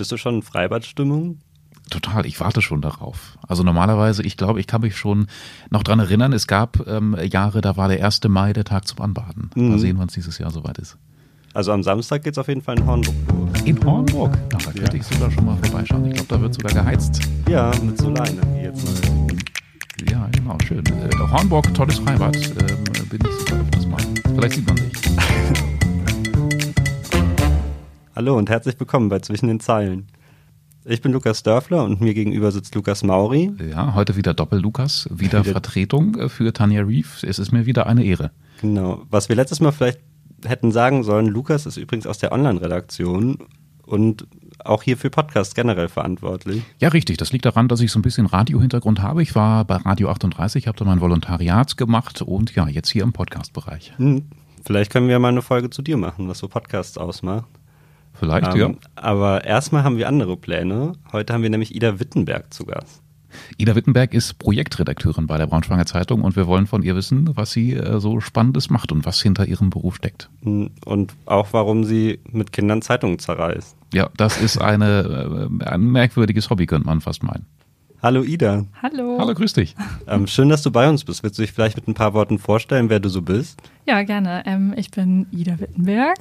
Bist du schon in Freibadstimmung? Total, ich warte schon darauf. Also normalerweise, ich glaube, ich kann mich schon noch dran erinnern, es gab ähm, Jahre, da war der 1. Mai der Tag zum Anbaden. Mhm. Mal sehen, wann es dieses Jahr soweit ist. Also am Samstag geht es auf jeden Fall in Hornburg. In Hornburg? Na, da könnte ja. ich sogar schon mal vorbeischauen. Ich glaube, da wird sogar geheizt. Ja, mit Solarenergie jetzt mal. Ja, genau, schön. Äh, Hornburg, tolles Freibad. Ähm, bin ich sogar öfters mal. Vielleicht sieht man sich. Hallo und herzlich willkommen bei Zwischen den Zeilen. Ich bin Lukas Dörfler und mir gegenüber sitzt Lukas Mauri. Ja, heute wieder Doppel-Lukas, wieder, wieder Vertretung äh, für Tanja Reef. Es ist mir wieder eine Ehre. Genau. Was wir letztes Mal vielleicht hätten sagen sollen, Lukas ist übrigens aus der Online-Redaktion und auch hier für Podcasts generell verantwortlich. Ja, richtig. Das liegt daran, dass ich so ein bisschen Radio-Hintergrund habe. Ich war bei Radio 38, habe da mein Volontariat gemacht und ja, jetzt hier im Podcast-Bereich. Hm. Vielleicht können wir mal eine Folge zu dir machen, was so Podcasts ausmacht. Vielleicht, ähm, ja. Aber erstmal haben wir andere Pläne. Heute haben wir nämlich Ida Wittenberg zu Gast. Ida Wittenberg ist Projektredakteurin bei der Braunschweiger Zeitung und wir wollen von ihr wissen, was sie äh, so Spannendes macht und was hinter ihrem Beruf steckt. Und auch warum sie mit Kindern Zeitungen zerreißt. Ja, das ist eine, äh, ein merkwürdiges Hobby, könnte man fast meinen. Hallo Ida. Hallo. Hallo, grüß dich. Ähm, schön, dass du bei uns bist. Willst du dich vielleicht mit ein paar Worten vorstellen, wer du so bist? Ja, gerne. Ähm, ich bin Ida Wittenberg,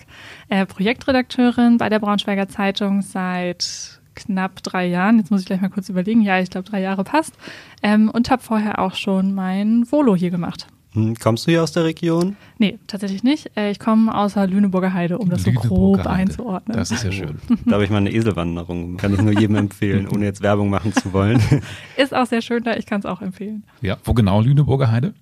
äh, Projektredakteurin bei der Braunschweiger Zeitung seit knapp drei Jahren. Jetzt muss ich gleich mal kurz überlegen. Ja, ich glaube, drei Jahre passt. Ähm, und habe vorher auch schon mein Volo hier gemacht. Hm, kommst du hier aus der Region? Nee, tatsächlich nicht. Äh, ich komme außer Lüneburger Heide, um das so grob Heide. einzuordnen. Das ist ja schön. da habe ich mal eine Eselwanderung. Kann ich nur jedem empfehlen, ohne jetzt Werbung machen zu wollen. Ist auch sehr schön da. Ich kann es auch empfehlen. Ja, wo genau Lüneburger Heide?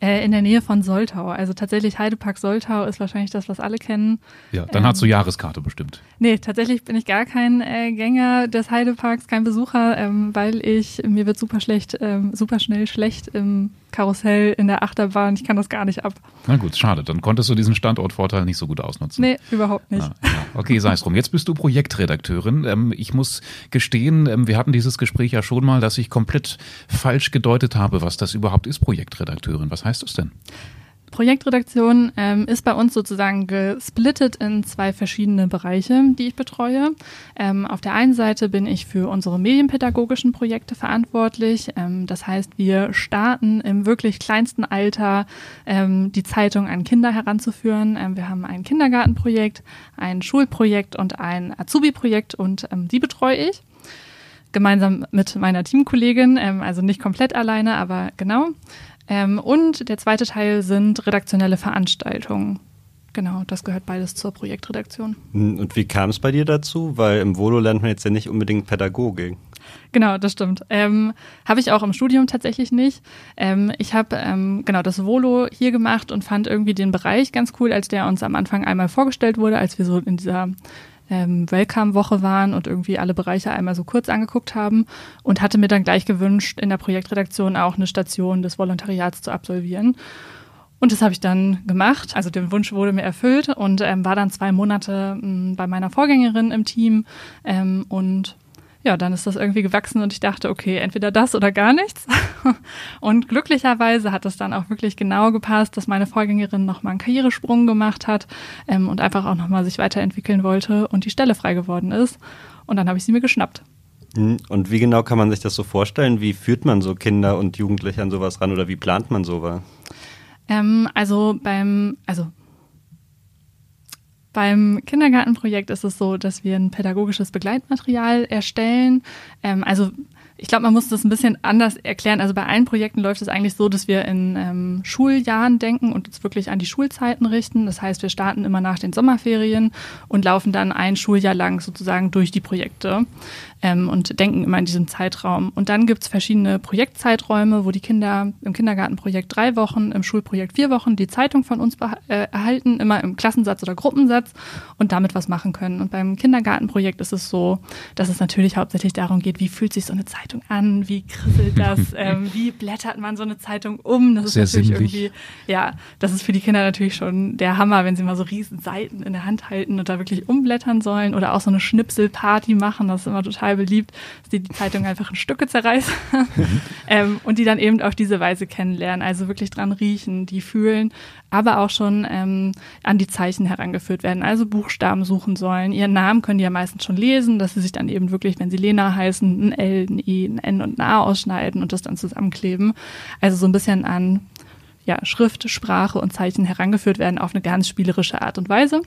Äh, in der Nähe von Soltau. Also tatsächlich Heidepark Soltau ist wahrscheinlich das, was alle kennen. Ja, dann ähm, hast du Jahreskarte bestimmt. Nee, tatsächlich bin ich gar kein äh, Gänger des Heideparks, kein Besucher, ähm, weil ich, mir wird super schlecht, ähm, super schnell schlecht im Karussell, in der Achterbahn. Ich kann das gar nicht ab. Na gut, schade. Dann konntest du diesen Standortvorteil nicht so gut ausnutzen. Nee, überhaupt nicht. Ah, ja. Okay, sei es drum. Jetzt bist du Projektredakteurin. Ähm, ich muss gestehen, ähm, wir hatten dieses Gespräch ja schon mal, dass ich komplett falsch gedeutet habe, was das überhaupt ist, Projektredakteurin. Was heißt das denn? Projektredaktion ähm, ist bei uns sozusagen gesplittet in zwei verschiedene Bereiche, die ich betreue. Ähm, auf der einen Seite bin ich für unsere medienpädagogischen Projekte verantwortlich. Ähm, das heißt, wir starten im wirklich kleinsten Alter ähm, die Zeitung an Kinder heranzuführen. Ähm, wir haben ein Kindergartenprojekt, ein Schulprojekt und ein Azubi-Projekt und ähm, die betreue ich gemeinsam mit meiner Teamkollegin, also nicht komplett alleine, aber genau. Ähm, und der zweite Teil sind redaktionelle Veranstaltungen. Genau, das gehört beides zur Projektredaktion. Hm, und wie kam es bei dir dazu? Weil im Volo lernt man jetzt ja nicht unbedingt Pädagogik. Genau, das stimmt. Ähm, habe ich auch im Studium tatsächlich nicht. Ähm, ich habe ähm, genau das Volo hier gemacht und fand irgendwie den Bereich ganz cool, als der uns am Anfang einmal vorgestellt wurde, als wir so in dieser ähm, Welcome-Woche waren und irgendwie alle Bereiche einmal so kurz angeguckt haben und hatte mir dann gleich gewünscht, in der Projektredaktion auch eine Station des Volontariats zu absolvieren. Und das habe ich dann gemacht. Also der Wunsch wurde mir erfüllt und ähm, war dann zwei Monate ähm, bei meiner Vorgängerin im Team ähm, und ja, dann ist das irgendwie gewachsen und ich dachte, okay, entweder das oder gar nichts. Und glücklicherweise hat es dann auch wirklich genau gepasst, dass meine Vorgängerin nochmal einen Karrieresprung gemacht hat ähm, und einfach auch nochmal sich weiterentwickeln wollte und die Stelle frei geworden ist. Und dann habe ich sie mir geschnappt. Hm, und wie genau kann man sich das so vorstellen? Wie führt man so Kinder und Jugendliche an sowas ran oder wie plant man sowas? Ähm, also beim, also beim Kindergartenprojekt ist es so, dass wir ein pädagogisches Begleitmaterial erstellen. Ähm, also ich glaube, man muss das ein bisschen anders erklären. Also bei allen Projekten läuft es eigentlich so, dass wir in ähm, Schuljahren denken und uns wirklich an die Schulzeiten richten. Das heißt, wir starten immer nach den Sommerferien und laufen dann ein Schuljahr lang sozusagen durch die Projekte ähm, und denken immer in diesem Zeitraum. Und dann gibt es verschiedene Projektzeiträume, wo die Kinder im Kindergartenprojekt drei Wochen, im Schulprojekt vier Wochen die Zeitung von uns äh, erhalten, immer im Klassensatz oder Gruppensatz und damit was machen können. Und beim Kindergartenprojekt ist es so, dass es natürlich hauptsächlich darum geht, wie fühlt sich so eine Zeitung Zeitung an, wie krisselt das, ähm, wie blättert man so eine Zeitung um. Das ist Sehr natürlich sinnlich. irgendwie, ja, das ist für die Kinder natürlich schon der Hammer, wenn sie mal so riesen Seiten in der Hand halten und da wirklich umblättern sollen oder auch so eine Schnipselparty machen. Das ist immer total beliebt, dass die die Zeitung einfach in Stücke zerreißen ähm, und die dann eben auf diese Weise kennenlernen. Also wirklich dran riechen, die fühlen, aber auch schon ähm, an die Zeichen herangeführt werden. Also Buchstaben suchen sollen. Ihren Namen können die ja meistens schon lesen, dass sie sich dann eben wirklich, wenn sie Lena heißen, ein L, ein I, ein N und ein A ausschneiden und das dann zusammenkleben. Also so ein bisschen an ja, Schrift, Sprache und Zeichen herangeführt werden auf eine ganz spielerische Art und Weise.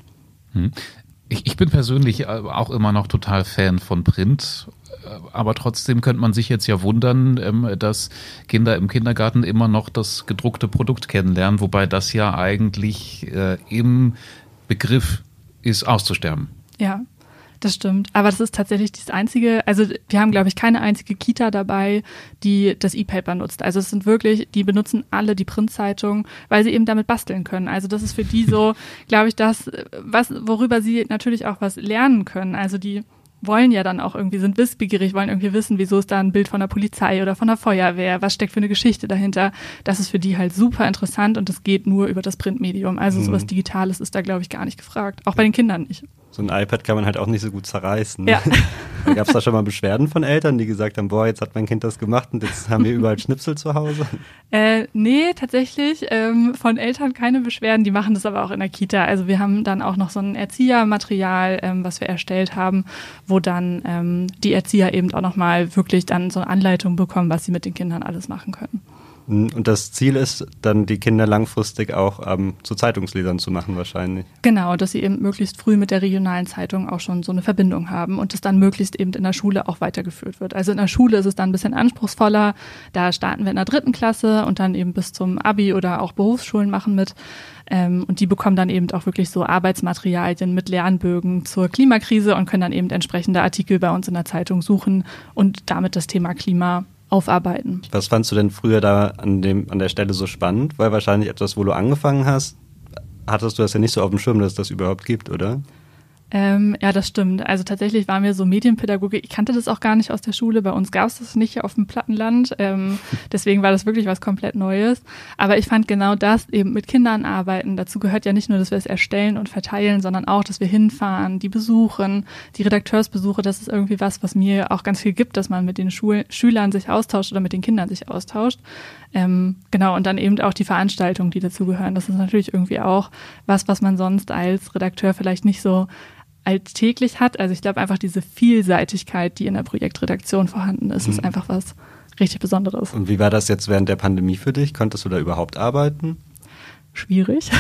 Ich, ich bin persönlich äh, auch immer noch total Fan von Print. äh, Aber trotzdem könnte man sich jetzt ja wundern, ähm, dass Kinder im Kindergarten immer noch das gedruckte Produkt kennenlernen, wobei das ja eigentlich äh, im Begriff ist, auszusterben. Ja, das stimmt. Aber das ist tatsächlich das einzige, also wir haben, glaube ich, keine einzige Kita dabei, die das E-Paper nutzt. Also es sind wirklich, die benutzen alle die Printzeitung, weil sie eben damit basteln können. Also das ist für die so, glaube ich, das, was, worüber sie natürlich auch was lernen können. Also die wollen ja dann auch irgendwie, sind wissbegierig, wollen irgendwie wissen, wieso ist da ein Bild von der Polizei oder von der Feuerwehr, was steckt für eine Geschichte dahinter. Das ist für die halt super interessant und das geht nur über das Printmedium. Also sowas Digitales ist da, glaube ich, gar nicht gefragt. Auch bei den Kindern nicht. So ein iPad kann man halt auch nicht so gut zerreißen. Ja. Gab es da schon mal Beschwerden von Eltern, die gesagt haben, boah, jetzt hat mein Kind das gemacht und jetzt haben wir überall Schnipsel zu Hause? Äh, nee, tatsächlich ähm, von Eltern keine Beschwerden. Die machen das aber auch in der Kita. Also wir haben dann auch noch so ein Erziehermaterial, ähm, was wir erstellt haben, wo dann ähm, die Erzieher eben auch nochmal wirklich dann so eine Anleitung bekommen, was sie mit den Kindern alles machen können. Und das Ziel ist, dann die Kinder langfristig auch ähm, zu Zeitungslesern zu machen wahrscheinlich. Genau, dass sie eben möglichst früh mit der regionalen Zeitung auch schon so eine Verbindung haben und das dann möglichst eben in der Schule auch weitergeführt wird. Also in der Schule ist es dann ein bisschen anspruchsvoller. Da starten wir in der dritten Klasse und dann eben bis zum Abi oder auch Berufsschulen machen mit. Ähm, und die bekommen dann eben auch wirklich so Arbeitsmaterialien mit Lernbögen zur Klimakrise und können dann eben entsprechende Artikel bei uns in der Zeitung suchen und damit das Thema Klima aufarbeiten. Was fandst du denn früher da an, dem, an der Stelle so spannend? Weil wahrscheinlich etwas, wo du angefangen hast, hattest du das ja nicht so auf dem Schirm, dass es das überhaupt gibt, oder? Ähm, ja, das stimmt. Also tatsächlich waren wir so Medienpädagogik. Ich kannte das auch gar nicht aus der Schule. Bei uns gab es das nicht auf dem Plattenland. Ähm, deswegen war das wirklich was komplett Neues. Aber ich fand genau das eben mit Kindern arbeiten. Dazu gehört ja nicht nur, dass wir es erstellen und verteilen, sondern auch, dass wir hinfahren, die besuchen, die Redakteursbesuche. Das ist irgendwie was, was mir auch ganz viel gibt, dass man mit den Schul Schülern sich austauscht oder mit den Kindern sich austauscht. Ähm, genau, und dann eben auch die Veranstaltungen, die dazugehören. Das ist natürlich irgendwie auch was, was man sonst als Redakteur vielleicht nicht so alltäglich hat. Also ich glaube einfach diese Vielseitigkeit, die in der Projektredaktion vorhanden ist, ist einfach was richtig Besonderes. Und wie war das jetzt während der Pandemie für dich? Konntest du da überhaupt arbeiten? Schwierig,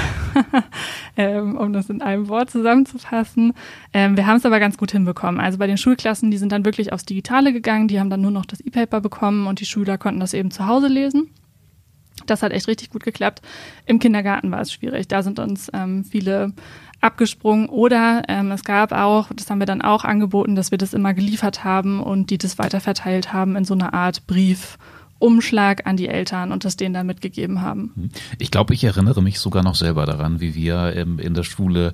ähm, um das in einem Wort zusammenzufassen. Ähm, wir haben es aber ganz gut hinbekommen. Also bei den Schulklassen, die sind dann wirklich aufs Digitale gegangen, die haben dann nur noch das E-Paper bekommen und die Schüler konnten das eben zu Hause lesen. Das hat echt richtig gut geklappt. Im Kindergarten war es schwierig. Da sind uns ähm, viele abgesprungen oder ähm, es gab auch, das haben wir dann auch angeboten, dass wir das immer geliefert haben und die das weiterverteilt haben in so einer Art Briefumschlag an die Eltern und das denen dann mitgegeben haben. Ich glaube, ich erinnere mich sogar noch selber daran, wie wir ähm, in der Schule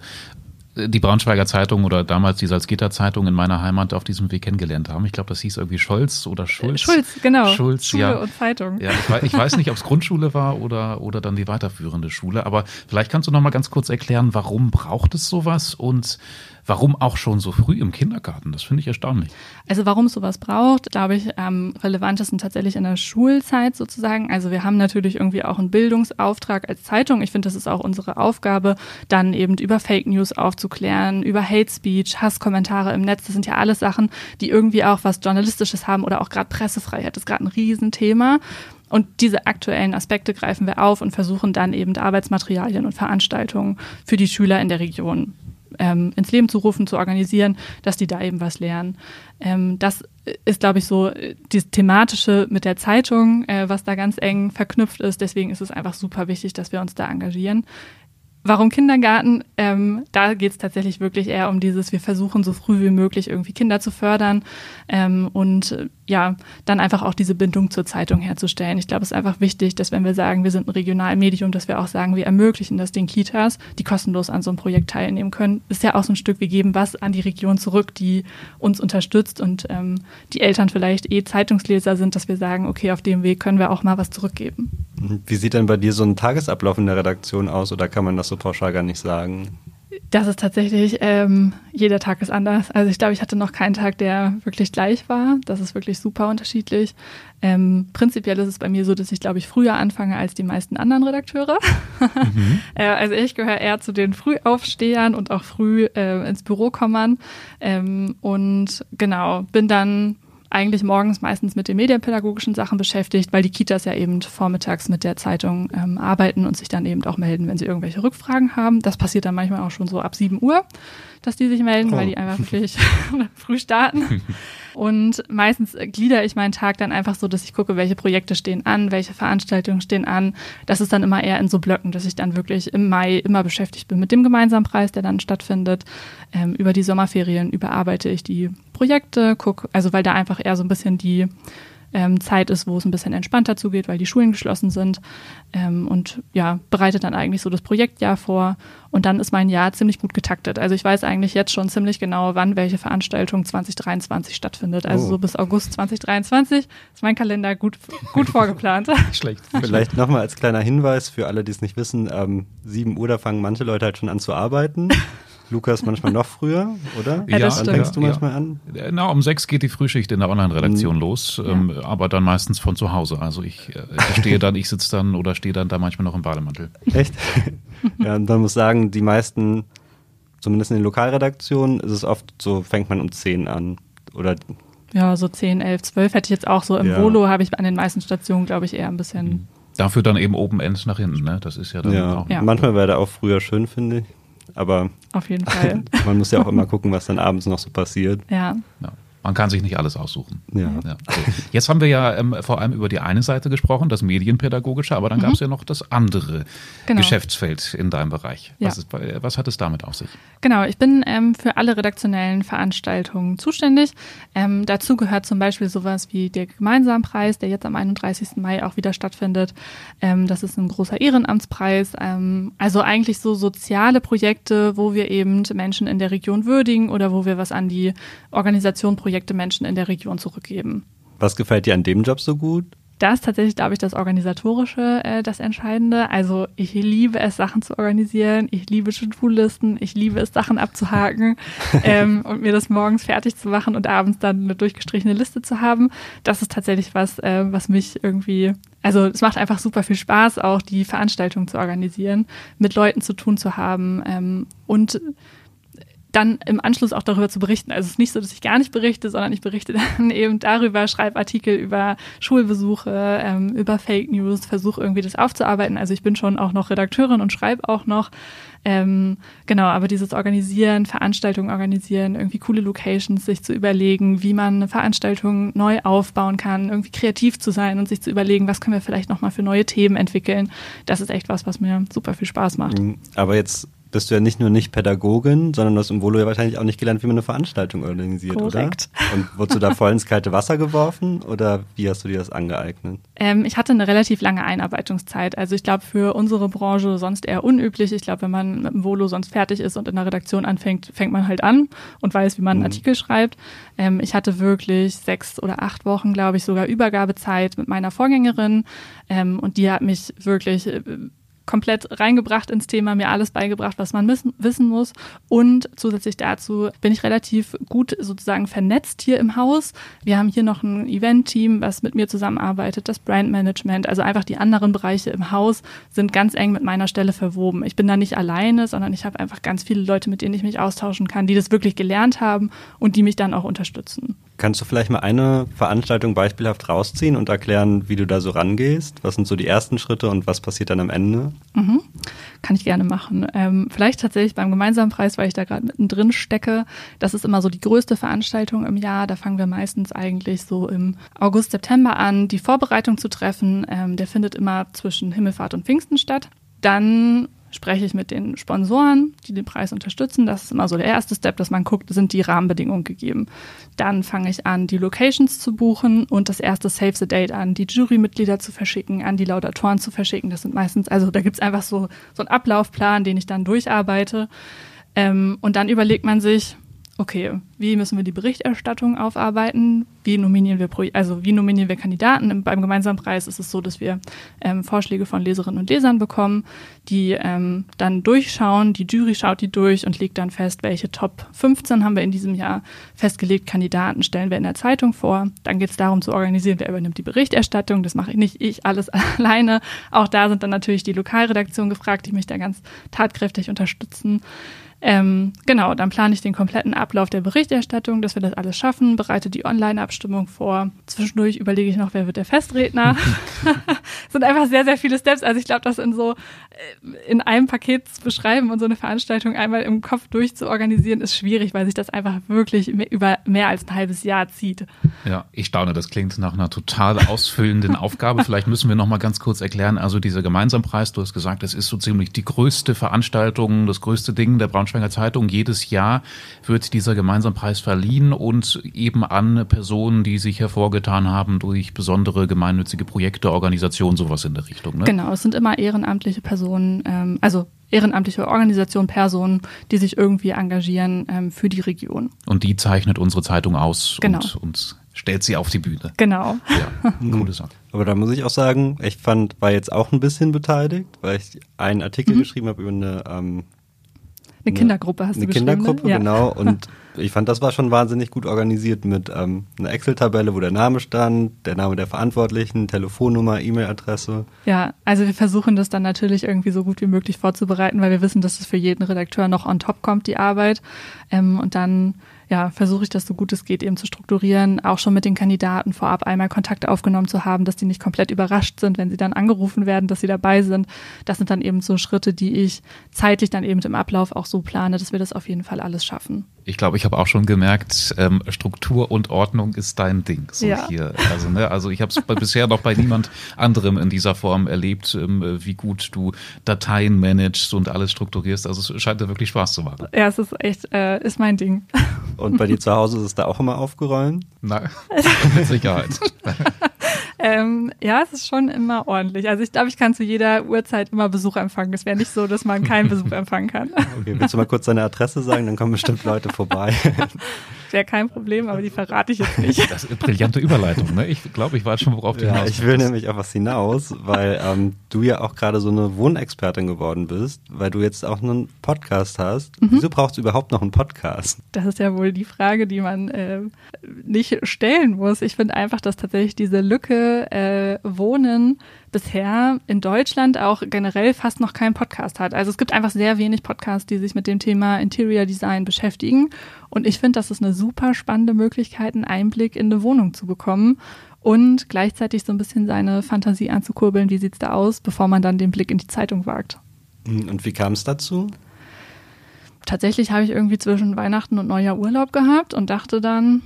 die Braunschweiger Zeitung oder damals die Salzgitter Zeitung in meiner Heimat auf diesem Weg kennengelernt haben. Ich glaube, das hieß irgendwie Scholz oder Schulz. Schulz, genau. Schulz, Schule ja. und Zeitung. Ja, ich weiß, ich weiß nicht, ob es Grundschule war oder, oder dann die weiterführende Schule, aber vielleicht kannst du noch mal ganz kurz erklären, warum braucht es sowas und warum auch schon so früh im Kindergarten? Das finde ich erstaunlich. Also warum es sowas braucht, glaube ich, am relevantesten tatsächlich in der Schulzeit sozusagen. Also wir haben natürlich irgendwie auch einen Bildungsauftrag als Zeitung. Ich finde, das ist auch unsere Aufgabe, dann eben über Fake News aufzuklären, über Hate Speech, Hasskommentare im Netz. Das sind ja alles Sachen, die irgendwie auch was Journalistisches haben oder auch gerade Pressefreiheit. Das ist gerade ein Riesenthema. Und diese aktuellen Aspekte greifen wir auf und versuchen dann eben Arbeitsmaterialien und Veranstaltungen für die Schüler in der Region ähm, ins Leben zu rufen, zu organisieren, dass die da eben was lernen. Ähm, das ist, glaube ich, so äh, das Thematische mit der Zeitung, äh, was da ganz eng verknüpft ist. Deswegen ist es einfach super wichtig, dass wir uns da engagieren. Warum Kindergarten? Ähm, da geht es tatsächlich wirklich eher um dieses, wir versuchen so früh wie möglich irgendwie Kinder zu fördern. Ähm, und äh, ja, dann einfach auch diese Bindung zur Zeitung herzustellen. Ich glaube, es ist einfach wichtig, dass wenn wir sagen, wir sind ein Regionalmedium, dass wir auch sagen, wir ermöglichen das den Kitas, die kostenlos an so einem Projekt teilnehmen können. Ist ja auch so ein Stück, wir geben was an die Region zurück, die uns unterstützt und ähm, die Eltern vielleicht eh Zeitungsleser sind, dass wir sagen, okay, auf dem Weg können wir auch mal was zurückgeben. Wie sieht denn bei dir so ein Tagesablauf in der Redaktion aus oder kann man das so pauschal gar nicht sagen? Das ist tatsächlich, ähm, jeder Tag ist anders. Also ich glaube, ich hatte noch keinen Tag, der wirklich gleich war. Das ist wirklich super unterschiedlich. Ähm, prinzipiell ist es bei mir so, dass ich, glaube ich, früher anfange als die meisten anderen Redakteure. Mhm. äh, also ich gehöre eher zu den Frühaufstehern und auch früh äh, ins Büro kommen. Ähm, und genau, bin dann eigentlich morgens meistens mit den medienpädagogischen Sachen beschäftigt, weil die Kitas ja eben vormittags mit der Zeitung ähm, arbeiten und sich dann eben auch melden, wenn sie irgendwelche Rückfragen haben. Das passiert dann manchmal auch schon so ab 7 Uhr dass die sich melden, oh. weil die einfach wirklich früh starten. Und meistens glieder ich meinen Tag dann einfach so, dass ich gucke, welche Projekte stehen an, welche Veranstaltungen stehen an. Das ist dann immer eher in so Blöcken, dass ich dann wirklich im Mai immer beschäftigt bin mit dem gemeinsamen Preis, der dann stattfindet. Ähm, über die Sommerferien überarbeite ich die Projekte, gucke, also weil da einfach eher so ein bisschen die ähm, Zeit ist, wo es ein bisschen entspannter zugeht, weil die Schulen geschlossen sind. Ähm, und ja, bereitet dann eigentlich so das Projektjahr vor. Und dann ist mein Jahr ziemlich gut getaktet. Also ich weiß eigentlich jetzt schon ziemlich genau, wann welche Veranstaltung 2023 stattfindet. Also oh. so bis August 2023 ist mein Kalender gut, gut vorgeplant. Schlecht. Vielleicht nochmal als kleiner Hinweis für alle, die es nicht wissen, ähm, 7 Uhr, da fangen manche Leute halt schon an zu arbeiten. Lukas manchmal noch früher, oder? Ja, das Dann fängst du manchmal ja. an? Na, um sechs geht die Frühschicht in der Online-Redaktion mhm. los, ähm, aber dann meistens von zu Hause. Also ich äh, stehe dann, ich sitze dann oder stehe dann da manchmal noch im Bademantel. Echt? ja, und man muss sagen, die meisten, zumindest in den Lokalredaktionen, ist es oft so, fängt man um zehn an. Oder ja, so zehn, elf, zwölf hätte ich jetzt auch so. Im ja. Volo habe ich an den meisten Stationen, glaube ich, eher ein bisschen. Mhm. Dafür dann eben Open Ends nach hinten, ne? Das ist ja dann ja. auch. Ja. Manchmal wäre der auch früher schön, finde ich. Aber auf jeden Fall. man muss ja auch immer gucken, was dann abends noch so passiert. Ja. ja. Man kann sich nicht alles aussuchen. Ja. ja so. Jetzt haben wir ja ähm, vor allem über die eine Seite gesprochen, das Medienpädagogische, aber dann mhm. gab es ja noch das andere genau. Geschäftsfeld in deinem Bereich. Ja. Was, ist, was, hat es damit auf sich? Genau, ich bin ähm, für alle redaktionellen Veranstaltungen zuständig. Ähm, dazu gehört zum Beispiel sowas wie der Gemeinsampreis, der jetzt am 31. Mai auch wieder stattfindet. Ähm, das ist ein großer Ehrenamtspreis. Ähm, also eigentlich so soziale Projekte, wo wir eben Menschen in der Region würdigen oder wo wir was an die Organisation Projekte Menschen in der Region zurückgeben. Was gefällt dir an dem Job so gut? Da ist tatsächlich, glaube ich, das Organisatorische äh, das Entscheidende. Also ich liebe es, Sachen zu organisieren. Ich liebe To-Do-Listen. Ich liebe es, Sachen abzuhaken ähm, und mir das morgens fertig zu machen und abends dann eine durchgestrichene Liste zu haben. Das ist tatsächlich was, äh, was mich irgendwie, also es macht einfach super viel Spaß, auch die Veranstaltung zu organisieren, mit Leuten zu tun zu haben ähm, und dann im Anschluss auch darüber zu berichten. Also es ist nicht so, dass ich gar nicht berichte, sondern ich berichte dann eben darüber, schreibe Artikel über Schulbesuche, ähm, über Fake News, versuche irgendwie das aufzuarbeiten. Also ich bin schon auch noch Redakteurin und schreibe auch noch. Ähm, genau, aber dieses Organisieren, Veranstaltungen organisieren, irgendwie coole Locations, sich zu überlegen, wie man eine Veranstaltung neu aufbauen kann, irgendwie kreativ zu sein und sich zu überlegen, was können wir vielleicht nochmal für neue Themen entwickeln. Das ist echt was, was mir super viel Spaß macht. Mhm. Aber jetzt bist du ja nicht nur nicht Pädagogin, sondern du hast im Volo ja wahrscheinlich auch nicht gelernt, wie man eine Veranstaltung organisiert, Korrekt. oder? Und wurdest du da voll ins kalte Wasser geworfen oder wie hast du dir das angeeignet? Ähm, ich hatte eine relativ lange Einarbeitungszeit. Also ich glaube für unsere Branche sonst eher unüblich. Ich glaube, wenn man mit dem Volo sonst fertig ist und in der Redaktion anfängt, fängt man halt an und weiß, wie man einen mhm. Artikel schreibt. Ähm, ich hatte wirklich sechs oder acht Wochen, glaube ich, sogar Übergabezeit mit meiner Vorgängerin ähm, und die hat mich wirklich äh, komplett reingebracht ins Thema, mir alles beigebracht, was man wissen, wissen muss. Und zusätzlich dazu bin ich relativ gut sozusagen vernetzt hier im Haus. Wir haben hier noch ein Event-Team, was mit mir zusammenarbeitet, das Brandmanagement, also einfach die anderen Bereiche im Haus sind ganz eng mit meiner Stelle verwoben. Ich bin da nicht alleine, sondern ich habe einfach ganz viele Leute, mit denen ich mich austauschen kann, die das wirklich gelernt haben und die mich dann auch unterstützen. Kannst du vielleicht mal eine Veranstaltung beispielhaft rausziehen und erklären, wie du da so rangehst? Was sind so die ersten Schritte und was passiert dann am Ende? Mhm. Kann ich gerne machen. Ähm, vielleicht tatsächlich beim gemeinsamen Preis, weil ich da gerade mittendrin stecke. Das ist immer so die größte Veranstaltung im Jahr. Da fangen wir meistens eigentlich so im August, September an, die Vorbereitung zu treffen. Ähm, der findet immer zwischen Himmelfahrt und Pfingsten statt. Dann spreche ich mit den Sponsoren, die den Preis unterstützen. Das ist immer so der erste Step, dass man guckt, sind die Rahmenbedingungen gegeben. Dann fange ich an, die Locations zu buchen und das erste Save the Date an, die Jurymitglieder zu verschicken, an die Laudatoren zu verschicken. Das sind meistens, also da gibt es einfach so, so einen Ablaufplan, den ich dann durcharbeite. Ähm, und dann überlegt man sich, okay, wie müssen wir die Berichterstattung aufarbeiten? Wie nominieren wir, Pro also wie nominieren wir Kandidaten? Beim gemeinsamen Preis ist es so, dass wir ähm, Vorschläge von Leserinnen und Lesern bekommen, die ähm, dann durchschauen. Die Jury schaut die durch und legt dann fest, welche Top 15 haben wir in diesem Jahr festgelegt. Kandidaten stellen wir in der Zeitung vor. Dann geht es darum zu organisieren, wer übernimmt die Berichterstattung. Das mache ich nicht ich alles alleine. Auch da sind dann natürlich die Lokalredaktionen gefragt, die mich da ganz tatkräftig unterstützen. Ähm, genau, dann plane ich den kompletten Ablauf der Berichterstattung, dass wir das alles schaffen, bereite die Online-Abstimmung vor. Zwischendurch überlege ich noch, wer wird der Festredner. sind einfach sehr, sehr viele Steps. Also ich glaube, das in so in einem Paket zu beschreiben und so eine Veranstaltung einmal im Kopf durchzuorganisieren, ist schwierig, weil sich das einfach wirklich über mehr als ein halbes Jahr zieht. Ja, ich staune, das klingt nach einer total ausfüllenden Aufgabe. Vielleicht müssen wir noch mal ganz kurz erklären, also dieser Gemeinsampreis, du hast gesagt, das ist so ziemlich die größte Veranstaltung, das größte Ding der Braunschweig Braunschweiger Zeitung. Jedes Jahr wird dieser Gemeinsampreis verliehen und eben an Personen, die sich hervorgetan haben durch besondere gemeinnützige Projekte, Organisationen, sowas in der Richtung. Ne? Genau, es sind immer ehrenamtliche Personen, ähm, also ehrenamtliche Organisationen, Personen, die sich irgendwie engagieren ähm, für die Region. Und die zeichnet unsere Zeitung aus genau. und, und stellt sie auf die Bühne. Genau. Ja, coole Sache. Aber da muss ich auch sagen, ich fand, war jetzt auch ein bisschen beteiligt, weil ich einen Artikel mhm. geschrieben habe über eine ähm, eine Kindergruppe hast eine du. Eine Kindergruppe, ne? genau. Und ich fand, das war schon wahnsinnig gut organisiert mit ähm, einer Excel-Tabelle, wo der Name stand, der Name der Verantwortlichen, Telefonnummer, E-Mail-Adresse. Ja, also wir versuchen das dann natürlich irgendwie so gut wie möglich vorzubereiten, weil wir wissen, dass es für jeden Redakteur noch on top kommt, die Arbeit. Ähm, und dann ja, versuche ich das so gut es geht eben zu strukturieren, auch schon mit den Kandidaten vorab einmal Kontakt aufgenommen zu haben, dass die nicht komplett überrascht sind, wenn sie dann angerufen werden, dass sie dabei sind. Das sind dann eben so Schritte, die ich zeitlich dann eben im Ablauf auch so plane, dass wir das auf jeden Fall alles schaffen. Ich glaube, ich habe auch schon gemerkt, ähm, Struktur und Ordnung ist dein Ding. So ja. hier. Also, ne, also ich habe es bisher noch bei niemand anderem in dieser Form erlebt, ähm, wie gut du Dateien managst und alles strukturierst. Also es scheint dir wirklich Spaß zu machen. Ja, es ist echt, äh, ist mein Ding. Und bei dir zu Hause ist es da auch immer aufgeräumt? Nein, mit Sicherheit. ähm, ja, es ist schon immer ordentlich. Also ich glaube, ich kann zu jeder Uhrzeit immer Besuch empfangen. Es wäre nicht so, dass man keinen Besuch empfangen kann. Okay, willst du mal kurz deine Adresse sagen? Dann kommen bestimmt Leute vorbei. Wäre kein Problem, aber die verrate ich jetzt nicht. Das ist eine brillante Überleitung. Ne? Ich glaube, ich weiß schon, worauf du ja, hinaus Ich will nämlich auf was hinaus, weil ähm, du ja auch gerade so eine Wohnexpertin geworden bist, weil du jetzt auch einen Podcast hast. Mhm. Wieso brauchst du überhaupt noch einen Podcast? Das ist ja wohl die Frage, die man äh, nicht stellen muss. Ich finde einfach, dass tatsächlich diese Lücke äh, Wohnen bisher in Deutschland auch generell fast noch keinen Podcast hat. Also es gibt einfach sehr wenig Podcasts, die sich mit dem Thema Interior Design beschäftigen. Und ich finde, das ist eine super spannende Möglichkeit, einen Einblick in eine Wohnung zu bekommen und gleichzeitig so ein bisschen seine Fantasie anzukurbeln, wie sieht's da aus, bevor man dann den Blick in die Zeitung wagt. Und wie kam es dazu? Tatsächlich habe ich irgendwie zwischen Weihnachten und Neujahr Urlaub gehabt und dachte dann,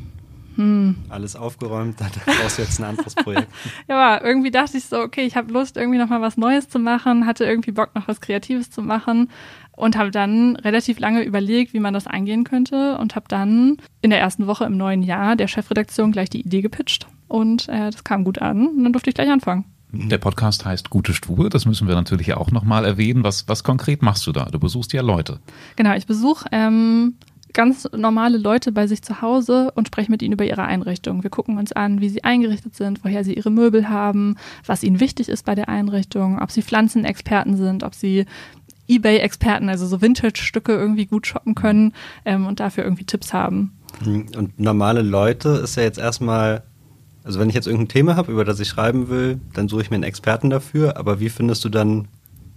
hm. Alles aufgeräumt, da brauchst du jetzt ein anderes Projekt. ja, aber irgendwie dachte ich so, okay, ich habe Lust, irgendwie nochmal was Neues zu machen, hatte irgendwie Bock, noch was Kreatives zu machen und habe dann relativ lange überlegt, wie man das angehen könnte und habe dann in der ersten Woche im neuen Jahr der Chefredaktion gleich die Idee gepitcht und äh, das kam gut an und dann durfte ich gleich anfangen. Der Podcast heißt Gute Stube, das müssen wir natürlich auch nochmal erwähnen. Was, was konkret machst du da? Du besuchst ja Leute. Genau, ich besuche ähm, ganz normale Leute bei sich zu Hause und spreche mit ihnen über ihre Einrichtung. Wir gucken uns an, wie sie eingerichtet sind, woher sie ihre Möbel haben, was ihnen wichtig ist bei der Einrichtung, ob sie Pflanzenexperten sind, ob sie Ebay-Experten, also so Vintage-Stücke irgendwie gut shoppen können ähm, und dafür irgendwie Tipps haben. Hm, und normale Leute ist ja jetzt erstmal, also wenn ich jetzt irgendein Thema habe, über das ich schreiben will, dann suche ich mir einen Experten dafür, aber wie findest du dann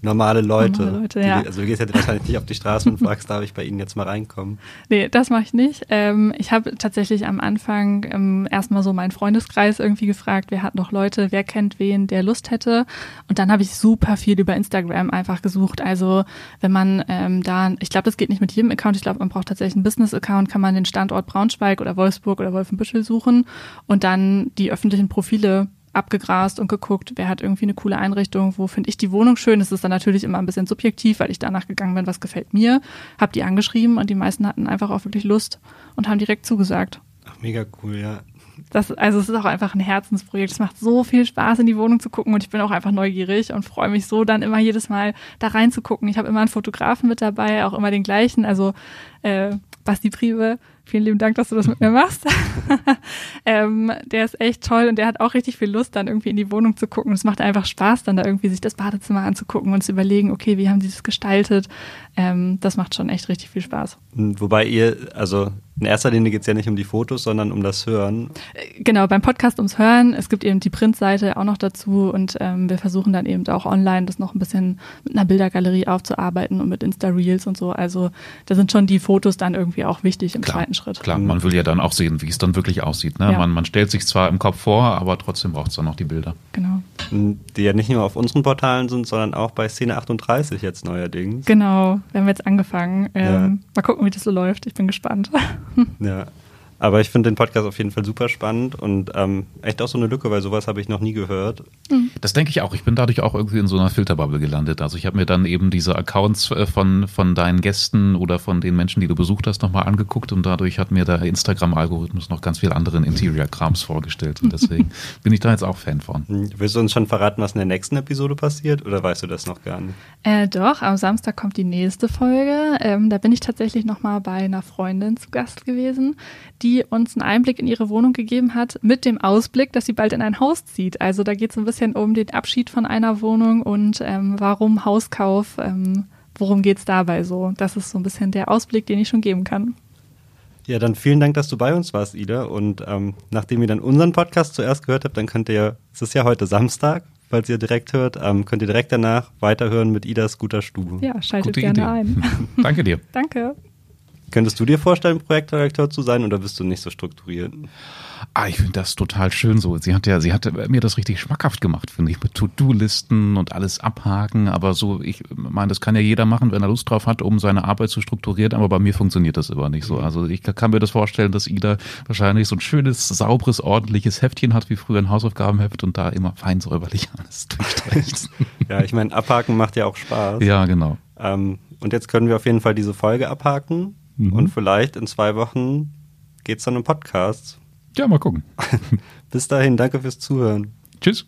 normale Leute. Normale Leute ja. also du gehst ja wahrscheinlich nicht auf die Straße und fragst, darf ich bei Ihnen jetzt mal reinkommen? Nee, das mache ich nicht. Ähm, ich habe tatsächlich am Anfang ähm, erstmal so meinen Freundeskreis irgendwie gefragt, wer hat noch Leute, wer kennt wen, der Lust hätte. Und dann habe ich super viel über Instagram einfach gesucht. Also wenn man ähm, da, ich glaube, das geht nicht mit jedem Account, ich glaube, man braucht tatsächlich einen Business-Account, kann man den Standort Braunschweig oder Wolfsburg oder Wolfenbüttel suchen und dann die öffentlichen Profile abgegrast und geguckt, wer hat irgendwie eine coole Einrichtung, wo finde ich die Wohnung schön. Das ist dann natürlich immer ein bisschen subjektiv, weil ich danach gegangen bin, was gefällt mir, habe die angeschrieben und die meisten hatten einfach auch wirklich Lust und haben direkt zugesagt. Ach, mega cool, ja. Das, also es ist auch einfach ein Herzensprojekt. Es macht so viel Spaß, in die Wohnung zu gucken und ich bin auch einfach neugierig und freue mich so dann immer jedes Mal da reinzugucken. Ich habe immer einen Fotografen mit dabei, auch immer den gleichen. Also äh, Basti Priebe, vielen lieben Dank, dass du das mit mir machst. ähm, der ist echt toll und der hat auch richtig viel Lust, dann irgendwie in die Wohnung zu gucken. Es macht einfach Spaß, dann da irgendwie sich das Badezimmer anzugucken und zu überlegen, okay, wie haben sie das gestaltet. Ähm, das macht schon echt richtig viel Spaß. Wobei ihr, also in erster Linie geht es ja nicht um die Fotos, sondern um das Hören. Äh, genau, beim Podcast ums Hören. Es gibt eben die Printseite auch noch dazu und ähm, wir versuchen dann eben auch online das noch ein bisschen mit einer Bildergalerie aufzuarbeiten und mit Insta-Reels und so. Also da sind schon die Fotos dann irgendwie auch wichtig im Klar, zweiten Schritt. Klar, man will ja dann auch sehen, wie es dann wirklich aussieht. Ne? Ja. Man, man stellt sich zwar im Kopf vor, aber trotzdem braucht es dann noch die Bilder. Genau. Die ja nicht nur auf unseren Portalen sind, sondern auch bei Szene 38 jetzt neuerdings. Genau, wir haben jetzt angefangen. Ähm, Ja. Mal gucken, wie das so läuft. Ich bin gespannt. Ja. Aber ich finde den Podcast auf jeden Fall super spannend und ähm, echt auch so eine Lücke, weil sowas habe ich noch nie gehört. Das denke ich auch. Ich bin dadurch auch irgendwie in so einer Filterbubble gelandet. Also ich habe mir dann eben diese Accounts äh, von, von deinen Gästen oder von den Menschen, die du besucht hast, nochmal angeguckt und dadurch hat mir der Instagram-Algorithmus noch ganz viel anderen Interior-Krams vorgestellt. Und deswegen bin ich da jetzt auch Fan von. Hm, Willst du uns schon verraten, was in der nächsten Episode passiert oder weißt du das noch gar nicht? Äh, doch, am Samstag kommt die nächste Folge. Ähm, da bin ich tatsächlich nochmal bei einer Freundin zu Gast gewesen, die uns einen Einblick in ihre Wohnung gegeben hat, mit dem Ausblick, dass sie bald in ein Haus zieht. Also da geht es ein bisschen um den Abschied von einer Wohnung und ähm, warum Hauskauf, ähm, worum geht es dabei so. Das ist so ein bisschen der Ausblick, den ich schon geben kann. Ja, dann vielen Dank, dass du bei uns warst, Ida. Und ähm, nachdem ihr dann unseren Podcast zuerst gehört habt, dann könnt ihr, es ist ja heute Samstag, falls ihr direkt hört, ähm, könnt ihr direkt danach weiterhören mit Idas guter Stube. Ja, schaltet Gute gerne Idee. ein. Danke dir. Danke. Könntest du dir vorstellen, Projektdirektor zu sein oder bist du nicht so strukturiert? Ah, ich finde das total schön so. Sie hat ja, sie hat mir das richtig schmackhaft gemacht, finde ich, mit To-Do-Listen und alles abhaken. Aber so, ich meine, das kann ja jeder machen, wenn er Lust drauf hat, um seine Arbeit zu strukturieren. Aber bei mir funktioniert das immer nicht so. Also ich kann mir das vorstellen, dass Ida wahrscheinlich so ein schönes, sauberes, ordentliches Heftchen hat, wie früher ein Hausaufgabenheft und da immer fein säuberlich alles durchstreicht. Ja, ich meine, abhaken macht ja auch Spaß. ja, genau. Ähm, und jetzt können wir auf jeden Fall diese Folge abhaken Mhm. und vielleicht in zwei Wochen geht's dann im Podcast. Ja, mal gucken. Bis dahin, danke fürs Zuhören. Tschüss.